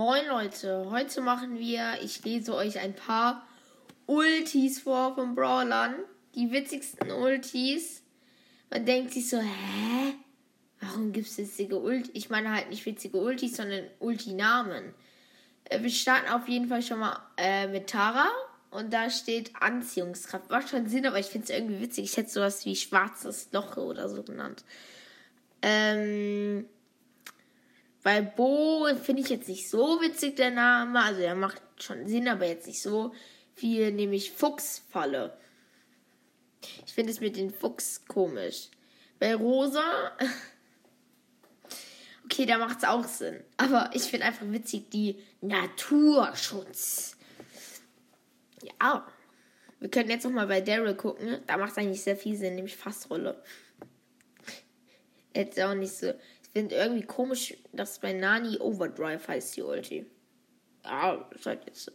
Moin Leute, heute machen wir, ich lese euch ein paar Ultis vor von Brawlern. Die witzigsten Ultis. Man denkt sich so, hä? Warum gibt es witzige Ultis? Ich meine halt nicht witzige Ultis, sondern Ultinamen. Äh, wir starten auf jeden Fall schon mal äh, mit Tara. Und da steht Anziehungskraft. Macht schon Sinn, aber ich finde es irgendwie witzig. Ich hätte sowas wie schwarzes Loch oder so genannt. Ähm, bei Bo finde ich jetzt nicht so witzig der Name. Also er macht schon Sinn, aber jetzt nicht so viel. Nämlich Fuchsfalle. Ich finde es mit den Fuchs komisch. Bei Rosa. Okay, da macht es auch Sinn. Aber ich finde einfach witzig die Naturschutz. Ja. Wir können jetzt noch mal bei Daryl gucken. Da macht es eigentlich sehr viel Sinn, nämlich Fassrolle. Jetzt auch nicht so. Finde irgendwie komisch, dass bei Nani Overdrive heißt die Ulti. Ja, ist halt jetzt so.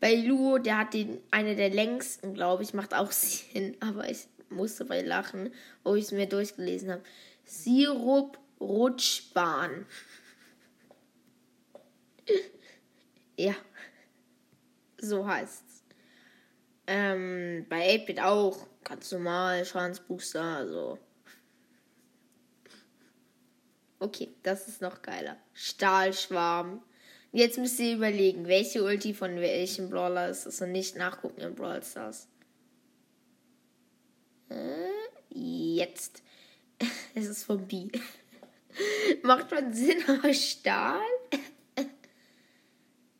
Bei Lu, der hat den eine der längsten, glaube ich, macht auch Sinn, aber ich musste bei lachen, wo ich es mir durchgelesen habe. Sirup Rutschbahn. ja, so heißt's. Ähm, bei 8-Bit auch ganz normal, Schadensbooster, also. Okay, das ist noch geiler. Stahlschwarm. Jetzt müsst ihr überlegen, welche Ulti von welchem Brawler ist das und nicht nachgucken in Brawl Stars. Äh, jetzt. Es ist von B. Macht schon Sinn, aber Stahl?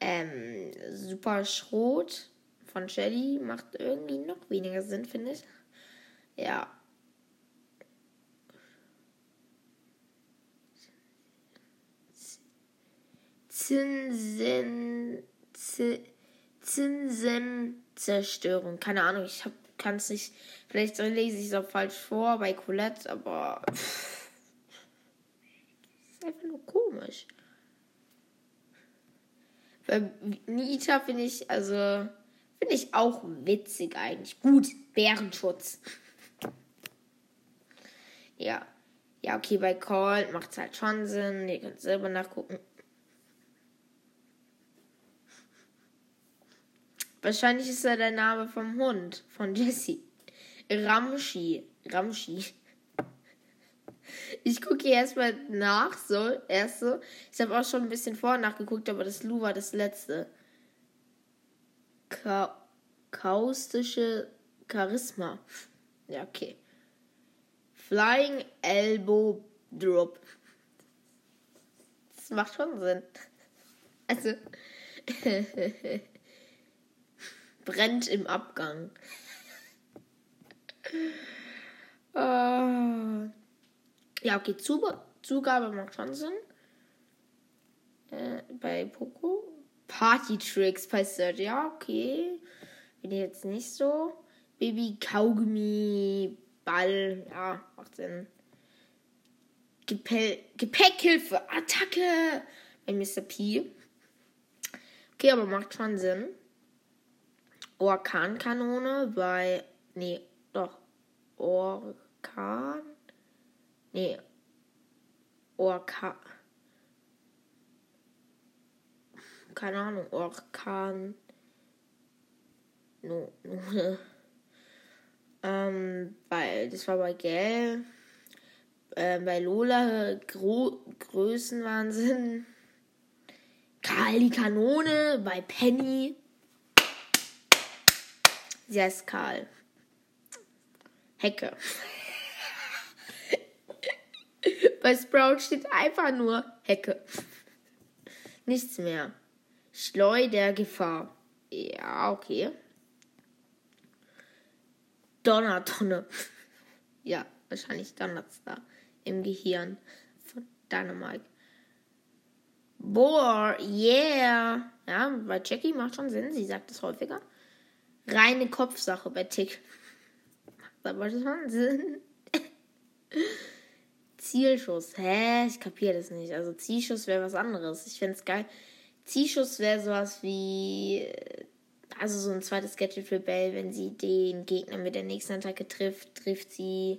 ähm, Super Schrot von Shelly macht irgendwie noch weniger Sinn, finde ich. Ja. Zinsen, Zinsenzerstörung. Keine Ahnung, ich kann es nicht. Vielleicht lese ich es auch falsch vor bei Colette, aber. Pff ist einfach nur komisch. Bei Nita finde ich, also, finde ich auch witzig eigentlich. Gut, Bärenschutz. ja. Ja, okay, bei Colt macht es halt schon Sinn. Ihr könnt selber nachgucken. Wahrscheinlich ist er der Name vom Hund, von Jesse. Ramschi. Ramschi. Ich gucke hier erstmal nach, so, erst so. Ich habe auch schon ein bisschen vorher nachgeguckt, aber das Lu war das letzte. Ka kaustische Charisma. Ja, okay. Flying Elbow Drop. Das macht schon Sinn. Also. brennt im Abgang. oh. Ja, okay, Zugabe macht schon Sinn. Äh, bei Poco. Party Tricks bei Search. Ja, okay. Bin ich jetzt nicht so. Baby Kaugummi Ball. Ja, macht Sinn. Gepäck, Gepäckhilfe. Attacke. Bei Mr. P. Okay, aber macht schon Sinn. Orkankanone bei. Nee, doch. Orkan. Nee. Orkan. Keine Ahnung. Orkan. No, no. ähm, bei, das war bei Gell. Äh, bei Lola Gro Größenwahnsinn. Karl die Kanone bei Penny. Sie heißt Karl. Hecke. Bei Sprout steht einfach nur Hecke. Nichts mehr. Schleuder Gefahr. Ja, okay. Donnertonne. Ja, wahrscheinlich donnert's im Gehirn von Dynamite. Boah, yeah. Ja, bei Jackie macht schon Sinn, sie sagt es häufiger. Reine Kopfsache bei Tick. Macht aber schon Sinn. Zielschuss. Hä? Ich kapiere das nicht. Also Zielschuss wäre was anderes. Ich fände es geil. Zielschuss wäre sowas wie. Also so ein zweites Gadget für Bell, wenn sie den Gegner mit der nächsten Attacke trifft, trifft sie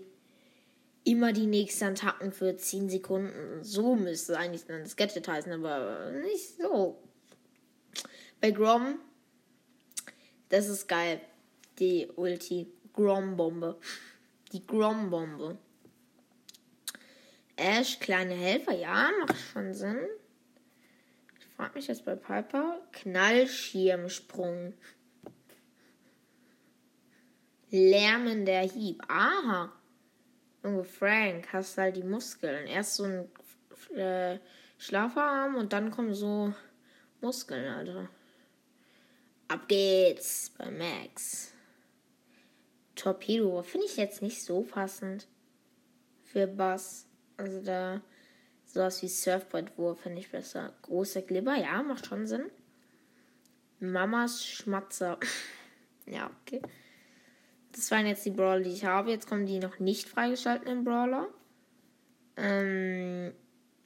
immer die nächsten Attacken für 10 Sekunden. So müsste eigentlich dann das Gadget heißen, aber nicht so Bei Grom, das ist geil. Die Ulti. Grom-Bombe. Die Grom-Bombe. Ash, kleine Helfer, ja, macht schon Sinn. Ich frage mich jetzt bei Piper. Knallschirmsprung. Lärmender Hieb. Aha. Junge Frank, hast halt die Muskeln. Erst so ein äh, Schlafarm und dann kommen so Muskeln, Alter. Ab geht's bei Max. Torpedo finde ich jetzt nicht so passend für Bass. Also da sowas wie Surfboard-Wurf finde ich besser. Großer Glibber, ja, macht schon Sinn. Mamas Schmatzer. ja, okay. Das waren jetzt die Brawler, die ich habe. Jetzt kommen die noch nicht freigeschalteten Brawler. Ähm,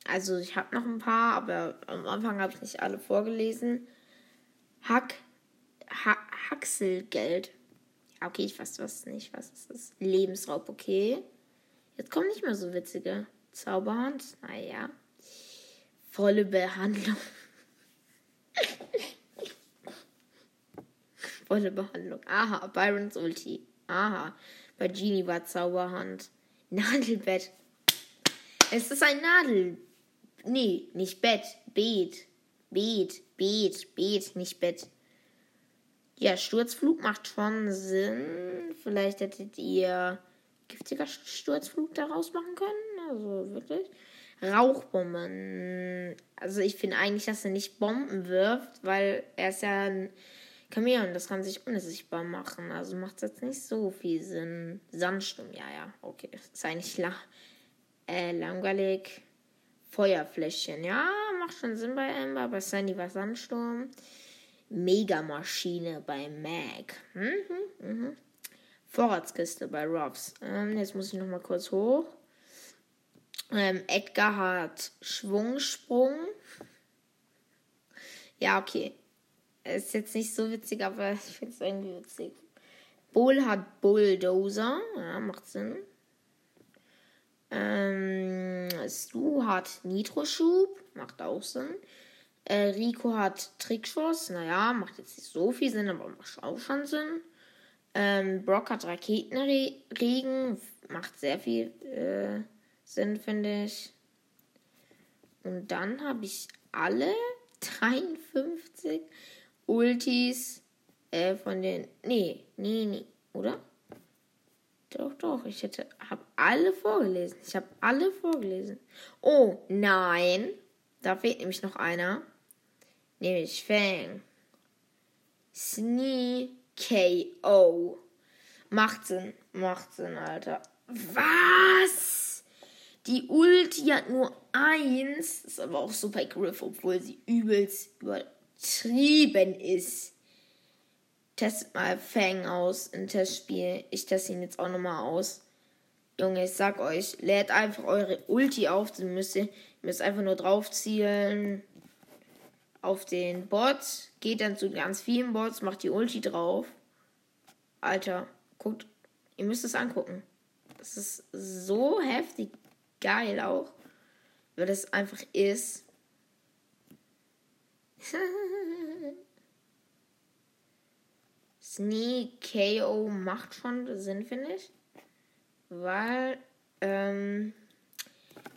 also ich habe noch ein paar, aber am Anfang habe ich nicht alle vorgelesen. Hack, ha Haxelgeld. Okay, ich weiß was nicht, was ist das? Lebensraub, okay. Jetzt kommen nicht mehr so witzige. Zauberhand, naja. Volle Behandlung. Volle Behandlung. Aha, Byrons Ulti. Aha, bei Genie war Zauberhand. Nadelbett. Es ist ein Nadel. Nee, nicht Bett. Beet. Beet, Beet, Beet, nicht Bett. Ja, Sturzflug macht schon Sinn. Vielleicht hättet ihr giftiger Sturzflug daraus machen können. Also wirklich. Rauchbomben. Also ich finde eigentlich, dass er nicht Bomben wirft, weil er ist ja ein Chameleon, das kann sich unsichtbar machen. Also macht es jetzt nicht so viel Sinn. Sandsturm, ja, ja, okay. Ist eigentlich la äh, langweilig. Feuerfläschchen, ja, macht schon Sinn bei Amber. Bei Sandy war Sandsturm. Megamaschine bei Mac. Mhm, mhm. Vorratskiste bei Robs. Ähm, jetzt muss ich noch mal kurz hoch. Ähm, Edgar hat Schwungsprung. Ja, okay. Ist jetzt nicht so witzig, aber ich finde es irgendwie witzig. Bull hat Bulldozer. Ja, macht Sinn. Ähm, Stu hat Nitroschub. Macht auch Sinn. Äh, Rico hat Trickschuss. Naja, macht jetzt nicht so viel Sinn, aber macht auch schon Sinn. Ähm, Brock hat Raketenregen. Macht sehr viel äh, Sinn, finde ich. Und dann habe ich alle 53 Ultis äh, von den. Nee, nee, nee, oder? Doch, doch, ich hätte, habe alle vorgelesen. Ich habe alle vorgelesen. Oh, nein. Da fehlt nämlich noch einer. Nämlich Fang. Snee KO. Macht Sinn, macht Sinn, Alter. Was? Die Ulti hat nur eins. Ist aber auch super Griff, obwohl sie übelst übertrieben ist. Testet mal Fang aus im Testspiel. Ich teste ihn jetzt auch nochmal aus. Junge, ich sag euch, lädt einfach eure Ulti auf. Dann müsst ihr müsst einfach nur drauf zielen auf den Bot, geht dann zu ganz vielen Bots, macht die Ulti drauf. Alter, guckt, ihr müsst es angucken. Das ist so heftig geil auch, weil das einfach ist. Sneak KO macht schon Sinn, finde ich. Weil ähm,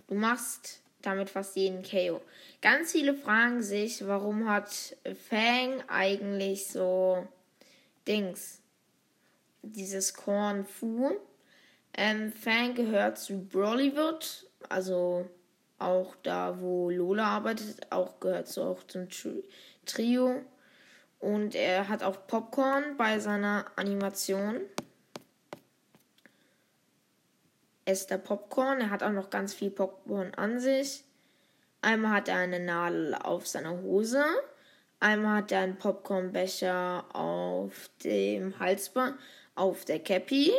du machst damit fast jeden KO. Ganz viele fragen sich, warum hat Fang eigentlich so Dings, dieses Korn Fu. Ähm, Fang gehört zu Bollywood, also auch da, wo Lola arbeitet, auch gehört so auch zum Trio. Und er hat auch Popcorn bei seiner Animation. Ist der Popcorn. Er hat auch noch ganz viel Popcorn an sich. Einmal hat er eine Nadel auf seiner Hose. Einmal hat er einen Popcornbecher auf dem Halsband, auf der Cappy.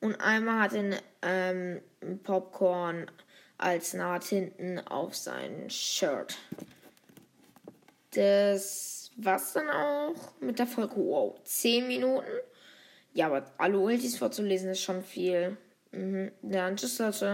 Und einmal hat er ähm, Popcorn als Naht hinten auf sein Shirt. Das war's dann auch mit der Folge. Wow, 10 Minuten. Ja, aber alle Ultis vorzulesen ist schon viel. Mhm. Ja, tschüss, Leute.